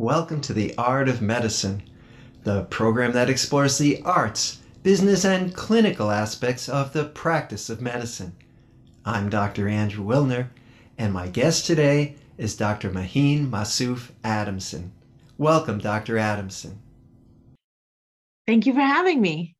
Welcome to the Art of Medicine, the program that explores the arts, business, and clinical aspects of the practice of medicine. I'm Dr. Andrew Wilner, and my guest today is Dr. Maheen Mausoof Adamson. Welcome, Dr. Adamson. Thank you for having me.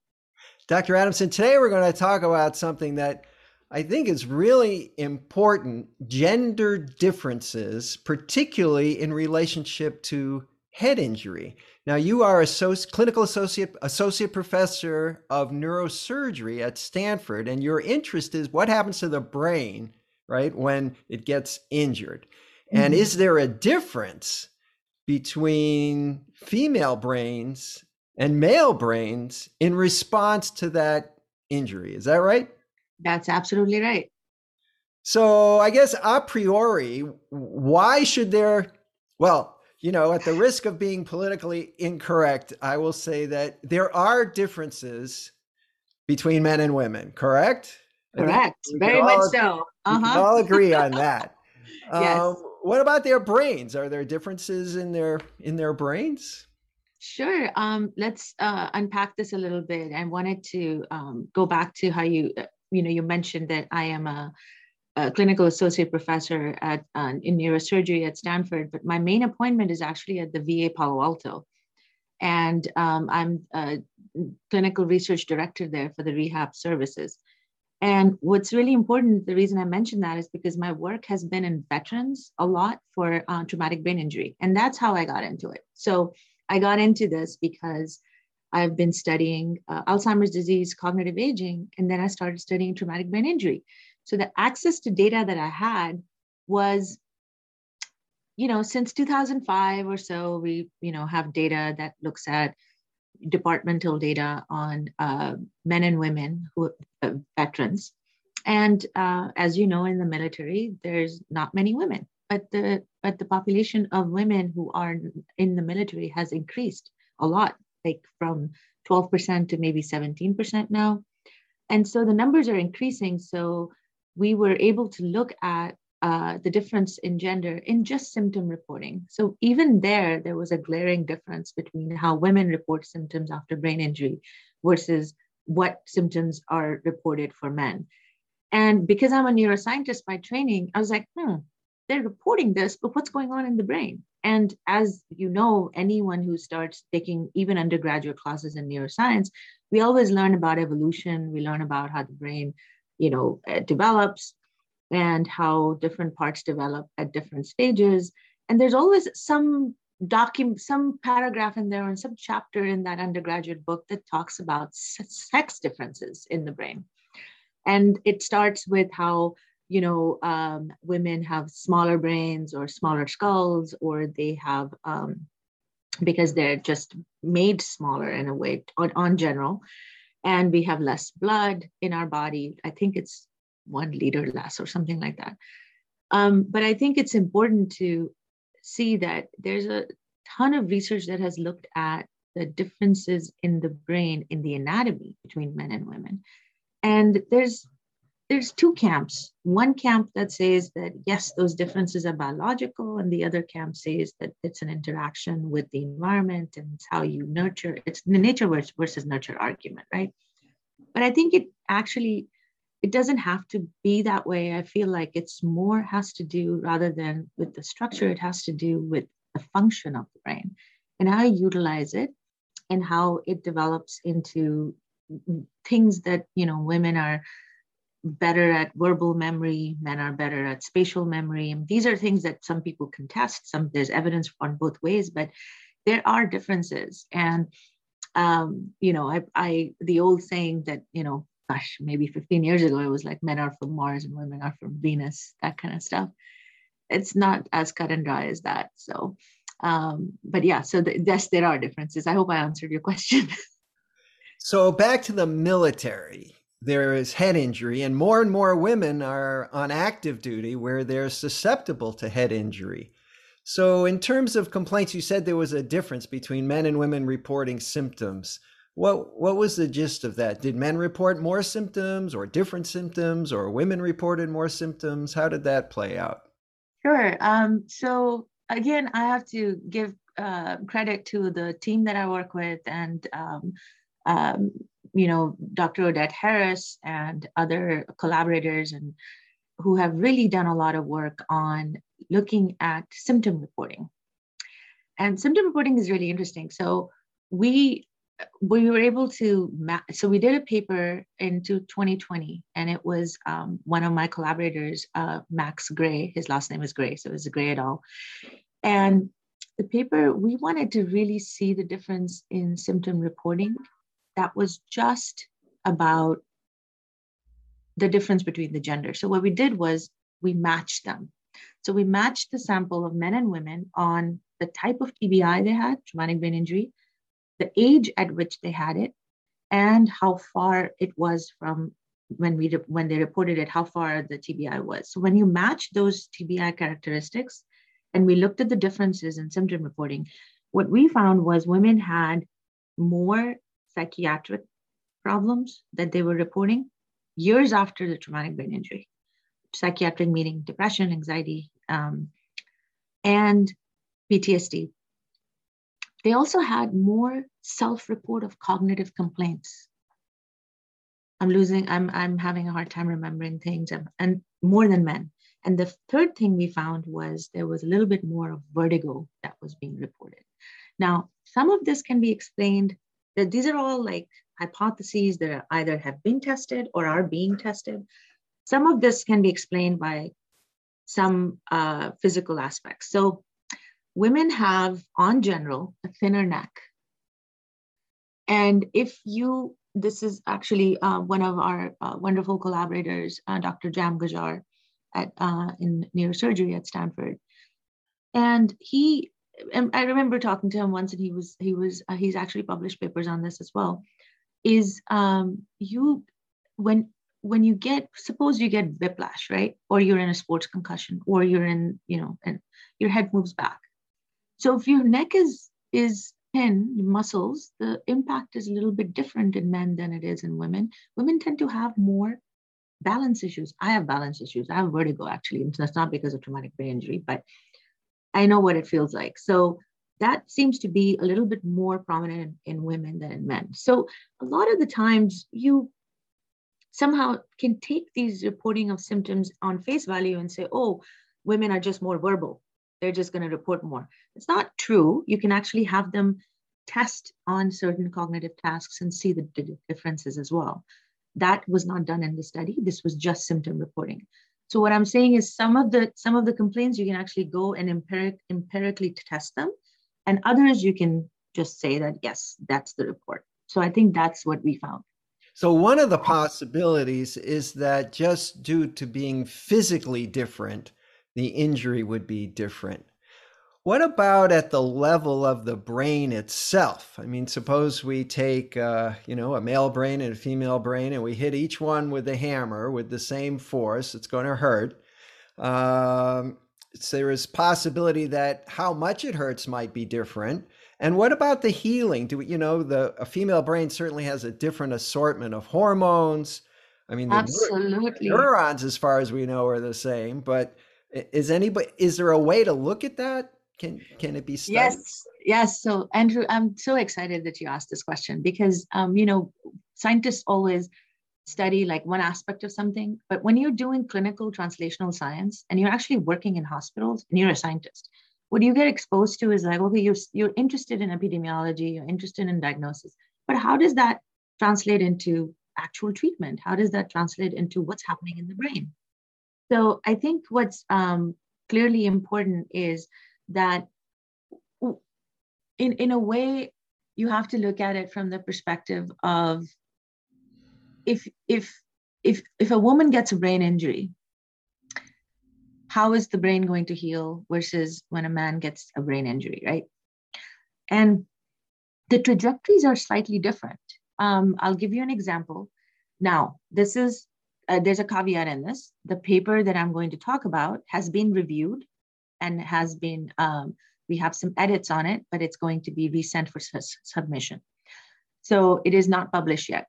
Dr. Adamson, today we're going to talk about something that I think is really important gender differences, particularly in relationship to head injury. Now, you are a clinical associate, associate professor of neurosurgery at Stanford, and your interest is what happens to the brain, right, when it gets injured. Mm-hmm. And is there a difference between female brains and male brains in response to that injury? Is that right? That's absolutely right. So I guess a priori, why should there, well, you know, at the risk of being politically incorrect, I will say that there are differences between men and women, correct? Correct. Very much all, so. Uh-huh. We can all agree on that. yes. Um, what about their brains? Are there differences in their in their brains? Sure. Um, let's uh, unpack this a little bit. I wanted to um, go back to how you you know, you mentioned that I am a, a clinical associate professor at uh, in neurosurgery at Stanford, but my main appointment is actually at the VA Palo Alto, and um, I'm a clinical research director there for the rehab services. And what's really important, the reason I mentioned that is because my work has been in veterans a lot for uh, traumatic brain injury. And that's how I got into it. So I got into this because I've been studying uh, Alzheimer's disease, cognitive aging, and then I started studying traumatic brain injury. So the access to data that I had was, you know, since 2005 or so, we, you know, have data that looks at departmental data on uh, men and women who uh, veterans. And uh, as you know, in the military, there's not many women, but the but the population of women who are in the military has increased a lot like from 12% to maybe 17% now. And so the numbers are increasing. So we were able to look at uh, the difference in gender in just symptom reporting. So even there, there was a glaring difference between how women report symptoms after brain injury versus what symptoms are reported for men. And because I'm a neuroscientist by training, I was like, hmm, they're reporting this, but what's going on in the brain? And as you know, anyone who starts taking even undergraduate classes in neuroscience, we always learn about evolution. We learn about how the brain, you know, uh, develops and how different parts develop at different stages. And there's always some document, some paragraph in there and some chapter in that undergraduate book that talks about sex differences in the brain. And it starts with how you know, um, women have smaller brains or smaller skulls, or they have, um, because they're just made smaller in a way on, on general. And we have less blood in our body. I think it's one liter less or something like that. Um, but I think it's important to see that there's a ton of research that has looked at the differences in the brain in the anatomy between men and women. And there's there's two camps. One camp that says that yes, those differences are biological, and the other camp says that it's an interaction with the environment and it's how you nurture. It's the nature versus nurture argument, right? But I think it actually it doesn't have to be that way. I feel like it's more has to do rather than with the structure, it has to do with the function of the brain and how you utilize it and how it develops into things that you know women are better at verbal memory, men are better at spatial memory. These are things that some people contest. Some there's evidence on both ways, but there are differences. And um, you know, I, I the old saying that you know, gosh, maybe 15 years ago, it was like men are from Mars and women are from Venus, that kind of stuff. It's not as cut and dry as that. So, um, but yeah, so the, yes, there are differences. I hope I answered your question. so back to the military there is head injury, and more and more women are on active duty where they're susceptible to head injury. So, in terms of complaints, you said there was a difference between men and women reporting symptoms. What what was the gist of that? Did men report more symptoms, or different symptoms, or women reported more symptoms? How did that play out? Sure. Um, so again, I have to give uh, credit to the team that I work with and um, um, you know Dr. Odette Harris and other collaborators and who have really done a lot of work on looking at symptom reporting. And symptom reporting is really interesting. So we we were able to map. So we did a paper into 2020, and it was um, one of my collaborators, uh, Max Gray. His last name is Gray, so it was Gray et al. And the paper we wanted to really see the difference in symptom reporting. That was just about the difference between the gender. So what we did was we matched them. So we matched the sample of men and women on the type of TBI they had, traumatic brain injury, the age at which they had it, and how far it was from when we when they reported it, how far the TBI was. So when you match those TBI characteristics, and we looked at the differences in symptom reporting, what we found was women had more psychiatric problems that they were reporting years after the traumatic brain injury. Psychiatric meaning depression, anxiety, um, and PTSD. They also had more self-report of cognitive complaints. I'm losing, I'm, I'm having a hard time remembering things and, and more than men. And the third thing we found was there was a little bit more of vertigo that was being reported. Now, some of this can be explained that these are all like hypotheses that either have been tested or are being tested. Some of this can be explained by some uh, physical aspects. So women have, on general, a thinner neck. And if you, this is actually uh, one of our uh, wonderful collaborators, uh, Dr. Jam Ghajar at, uh, in neurosurgery at Stanford. And he, I remember talking to him once and he was, he was, uh, he's actually published papers on this as well is um, you when when you get suppose you get whiplash right? Or you're in a sports concussion or you're in you know and your head moves back. So if your neck is is thin muscles the impact is a little bit different in men than it is in women. Women tend to have more balance issues. I have balance issues. I have vertigo actually. And that's not because of traumatic brain injury but i know what it feels like so that seems to be a little bit more prominent in, women than in men. So a lot of the times you somehow can take these reporting of symptoms on face value and say, oh, women are just more verbal. They're just going to report more. It's not true. You can actually have them test on certain cognitive tasks and see the differences as well. That was not done in the study. This was just symptom reporting. So what I'm saying is some of the some of the complaints you can actually go and empiric, empirically test them and others, you can just say that, yes, that's the report. So I think that's what we found. So, one of the possibilities is that just due to being physically different, the injury would be different. What about at the level of the brain itself? I mean, suppose we take, uh, you know, a male brain and a female brain, and we hit each one with a hammer with the same force. It's going to hurt. Um, there is possibility that how much it hurts might be different. And what about the healing? Do we, you know, the a female brain certainly has a different assortment of hormones. I mean, the absolutely neurons, as far as we know, are the same. But is anybody? Is there a way to look at that? Can can it be studied? Yes, yes. So Andrew, I'm so excited that you asked this question because, um, you know, scientists always study like one aspect of something. But when you're doing clinical translational science and you're actually working in hospitals and you're a scientist, what you get exposed to is like, okay, you're, you're interested in epidemiology, you're interested in diagnosis, but how does that translate into actual treatment? How does that translate into what's happening in the brain? So I think what's um, clearly important is that in, in a way, you have to look at it from the perspective of if if if if a woman gets a brain injury how is the brain going to heal versus when a man gets a brain injury right? And the trajectories are slightly different. Um, i'll give you an example. Now this is uh, there's a caveat in this. The paper that i'm going to talk about has been reviewed and has been um, we have some edits on it but it's going to be resent for su- submission so it is not published yet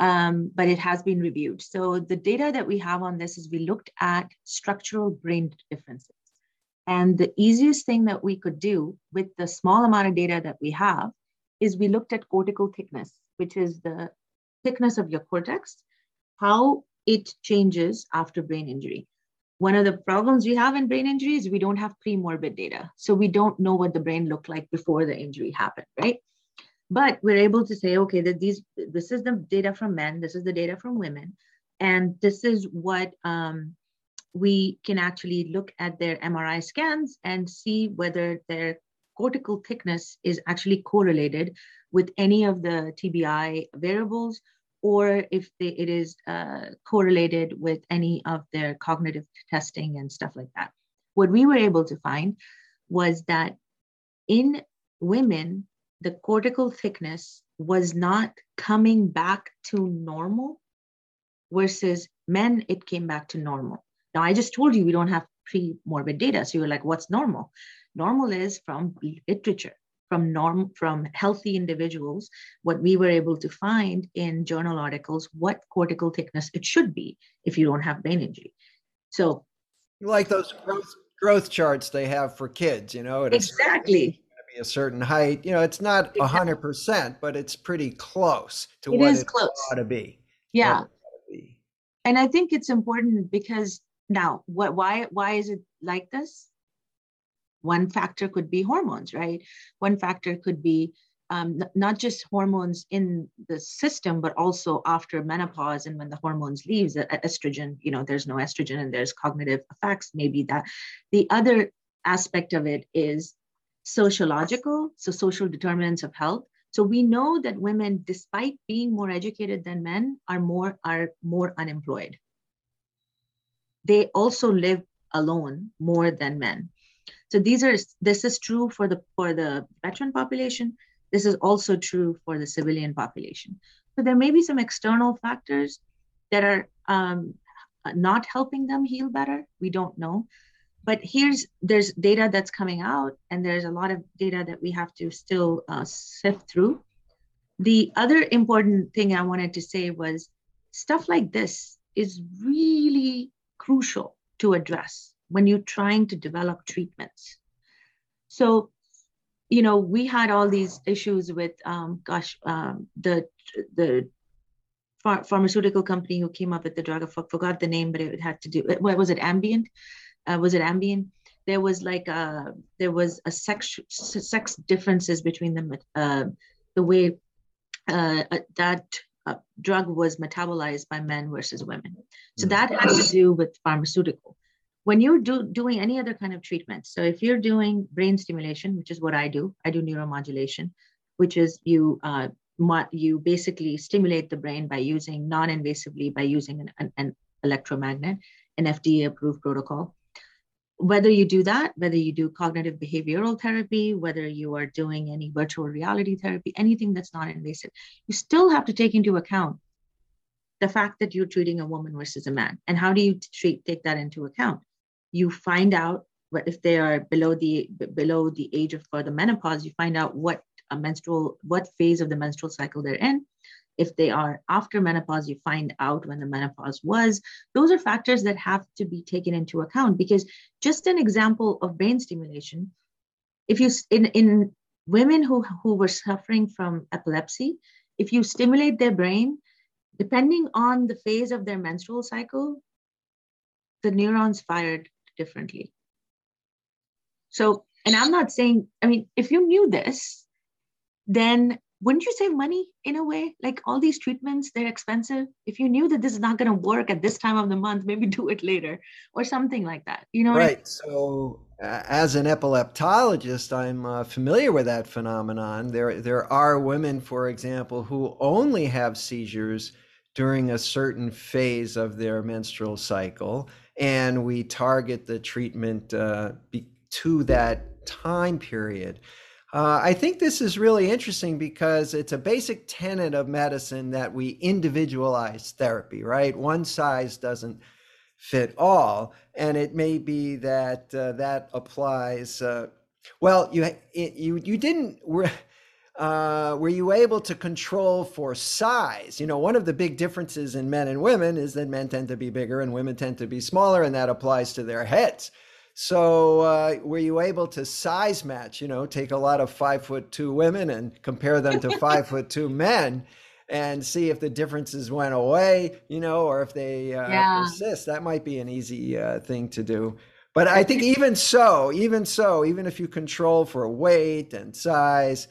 um, but it has been reviewed. So the data that we have on this is we looked at structural brain differences. And the easiest thing that we could do with the small amount of data that we have is we looked at cortical thickness, which is the thickness of your cortex, how it changes after brain injury. One of the problems we have in brain injury is we don't have pre-morbid data. So we don't know what the brain looked like before the injury happened, right? But we're able to say, okay, that these this is the data from men, this is the data from women, and this is what um, we can actually look at their MRI scans and see whether their cortical thickness is actually correlated with any of the TBI variables or if they, it is uh, correlated with any of their cognitive testing and stuff like that. What we were able to find was that in women, the cortical thickness was not coming back to normal versus men, it came back to normal. Now, I just told you we don't have pre morbid data. So you're like, what's normal? Normal is from literature from norm from healthy individuals what we were able to find in journal articles what cortical thickness it should be if you don't have brain injury. So like those growth growth charts they have for kids you know? Exactly. be a certain height. You know it's not a hundred percent but it's pretty close to it what is it close. ought to be yeah. be. and i think it's important because now what why why is it like this one factor could be hormones, right? One factor could be um, not just hormones in the system, but also after menopause and when the hormones leaves, estrogen, you know, there's no estrogen and there's cognitive effects. Maybe that. The other aspect of it is sociological, so social determinants of health. So we know that women, despite being more educated than men, are more are more unemployed. They also live alone more than men. So these are this is true for the for the veteran population. This is also true for the civilian population. So there may be some external factors that are um, not helping them heal better. We don't know. But here's there's data that's coming out, and there's a lot of data that we have to still uh, sift through. The other important thing I wanted to say was stuff like this is really crucial to address when you're trying to develop treatments. So, you know, we had all these issues with, um, gosh, um, the the ph- pharmaceutical company who came up with the drug. I forgot the name, but it had to do. What was it? Ambient? Uh, was it Ambien? There was like a there was a sex sex differences between them. Uh, the way uh, uh, that uh, drug was metabolized by men versus women. So that has to do with pharmaceutical when you're do, doing any other kind of treatment so if you're doing brain stimulation which is what i do i do neuromodulation which is you uh, you basically stimulate the brain by using non-invasively by using an, an, an electromagnet an fda approved protocol. Whether you do that whether you do cognitive behavioral therapy whether you are doing any virtual reality therapy anything that's non-invasive you still have to take into account the fact that you're treating a woman versus a man. And how do you treat take that into account you find out what if they are below the below the age of for the menopause you find out what a menstrual what phase of the menstrual cycle they're in. If they are after menopause you find out when the menopause was. Those are factors that have to be taken into account because just an example of brain stimulation if you in in women who who were suffering from epilepsy if you stimulate their brain depending on the phase of their menstrual cycle the neurons fired differently. So, and I'm not saying, I mean, if you knew this, then wouldn't you save money in a way? Like all these treatments, they're expensive. If you knew that this is not going to work at this time of the month, maybe do it later or something like that. You know, right? I mean? So, uh, as an epileptologist, I'm uh, familiar with that phenomenon. There, there are women, for example, who only have seizures during a certain phase of their menstrual cycle and we target the treatment uh, be, to that time period. Uh, I think this is really interesting because it's a basic tenet of medicine that we individualize therapy, right? One size doesn't fit all. And it may be that uh, that applies. Uh, well, you, you, you didn't uh, were you able to control for size? You know, one of the big differences in men and women is that men tend to be bigger and women tend to be smaller, and that applies to their heads. So, uh, were you able to size match? You know, take a lot of five foot two women and compare them to five foot two men, and see if the differences went away. You know, or if they uh, yeah. persist. That might be an easy uh, thing to do. But I think even so, even so, even if you control for weight and size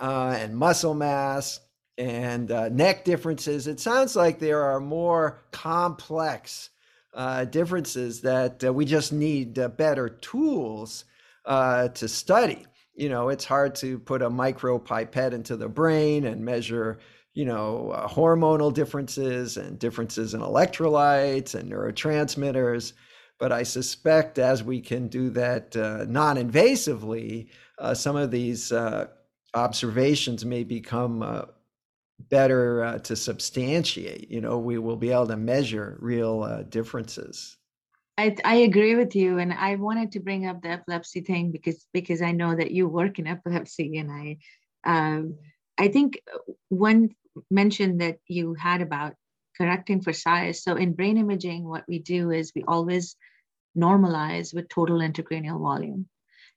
uh, and muscle mass and uh, neck differences, it sounds like there are more complex uh, differences that uh, we just need uh, better tools uh, to study. You know, it's hard to put a micro pipette into the brain and measure, you know, uh, hormonal differences and differences in electrolytes and neurotransmitters. But I suspect as we can do that uh, non invasively, some of these observations may become better uh, to substantiate. You know, we will be able to measure real uh, differences. I, I agree with you, and I wanted to bring up the epilepsy thing because because I know that you work in epilepsy, and I um, I think one mention that you had about correcting for size. So in brain imaging, what we do is we always normalize with total intracranial volume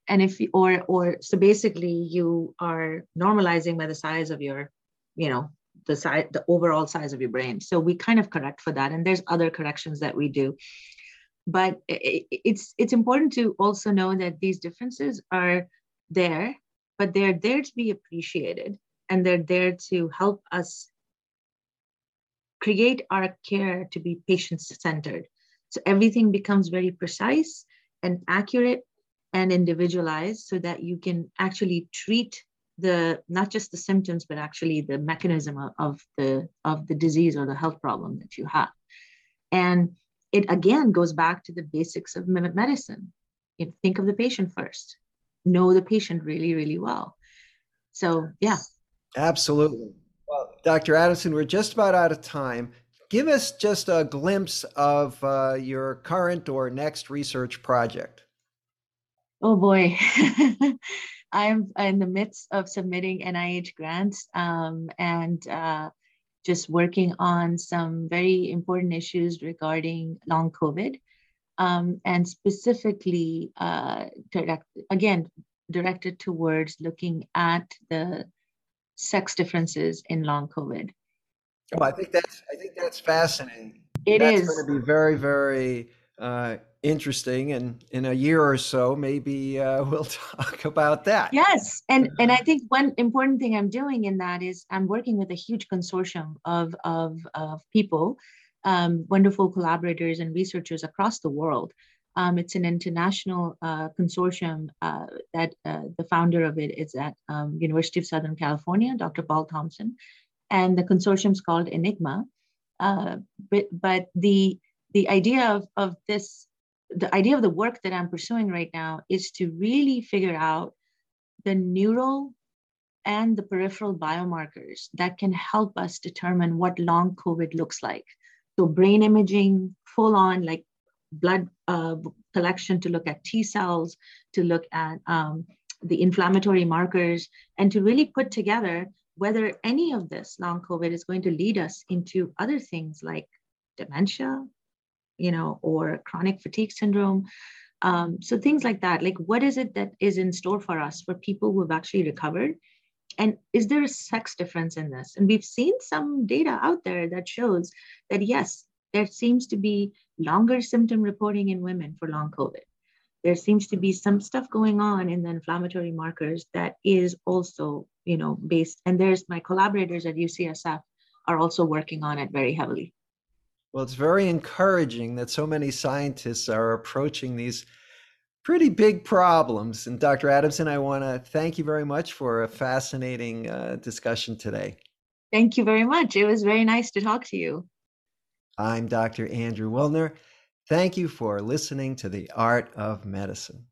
and if you, or or so basically you are normalizing by the size of your you know the size the overall size of your brain. So we kind of correct for that and there's other corrections that we do. But it's it's important to also know that these differences are there but they're there to be appreciated and they're there to help us create our care to be patient centered so everything becomes very precise and accurate and individualized so that you can actually treat the not just the symptoms but actually the mechanism of, of the of the disease or the health problem that you have. And it again goes back to the basics of medicine. You think of the patient first. Know the patient really really well. So yeah. Absolutely. Well dr adamson we're just about out of time. Give us just a glimpse of uh, your current or next research project oh boy I'm in the midst of submitting NIH grants um, and uh, just working on some very important issues regarding long COVID, um, and specifically, uh, direct, again, directed towards looking at the sex differences in long COVID. Oh, I think that's I think that's fascinating. It that's is. going to be very very uh, interesting and in a year or so maybe uh, we'll talk about that. Yes and and i think one important thing i'm doing in that is i'm working with a huge consortium of of, of people um, wonderful collaborators and researchers across the world. Um, it's an international uh, consortium uh, that uh, the founder of it is at um, university of southern california dr paul thompson and the consortium is called enigma. Uh, but but the the idea of, of this the idea of the work that I'm pursuing right now is to really figure out the neural and the peripheral biomarkers that can help us determine what long COVID looks like. So, brain imaging, full on like blood uh, collection to look at T cells, to look at um, the inflammatory markers, and to really put together whether any of this long COVID is going to lead us into other things like dementia, you know, or chronic fatigue syndrome. Um, so things like that. Like, what is it that is in store for us for people who have actually recovered? And is there a sex difference in this? And we've seen some data out there that shows that yes, there seems to be longer symptom reporting in women for long COVID. There seems to be some stuff going on in the inflammatory markers that is also, you know, based. And there's my collaborators at UCSF are also working on it very heavily. Well, it's very encouraging that so many scientists are approaching these pretty big problems. And Dr. Adamson, I want to thank you very much for a fascinating uh, discussion today. Thank you very much. It was very nice to talk to you. I'm Dr. Andrew Wilner. Thank you for listening to The Art of Medicine.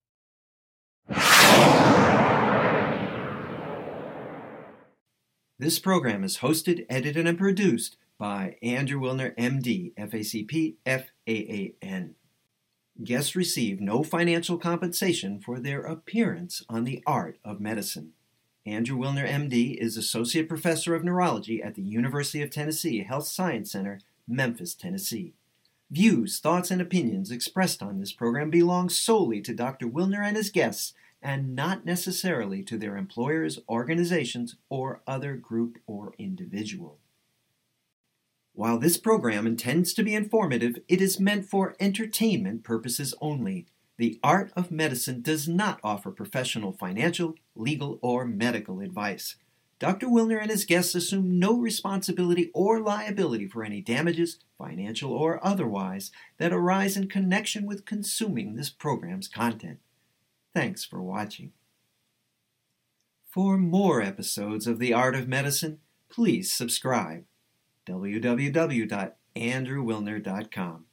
This program is hosted, edited, and produced by Andrew Wilner, MD, FACP, FAAN. Guests receive no financial compensation for their appearance on the art of medicine. Andrew Wilner, MD, is Associate Professor of Neurology at the University of Tennessee Health Science Center, Memphis, Tennessee. Views, thoughts, and opinions expressed on this program belong solely to Dr. Wilner and his guests and not necessarily to their employers, organizations, or other group or individual. While this program intends to be informative, it is meant for entertainment purposes only. The art of medicine does not offer professional financial, legal, or medical advice. Dr. Wilner and his guests assume no responsibility or liability for any damages, financial or otherwise, that arise in connection with consuming this program's content. Thanks for watching. For more episodes of The Art of Medicine, please subscribe. www.andrewwilner.com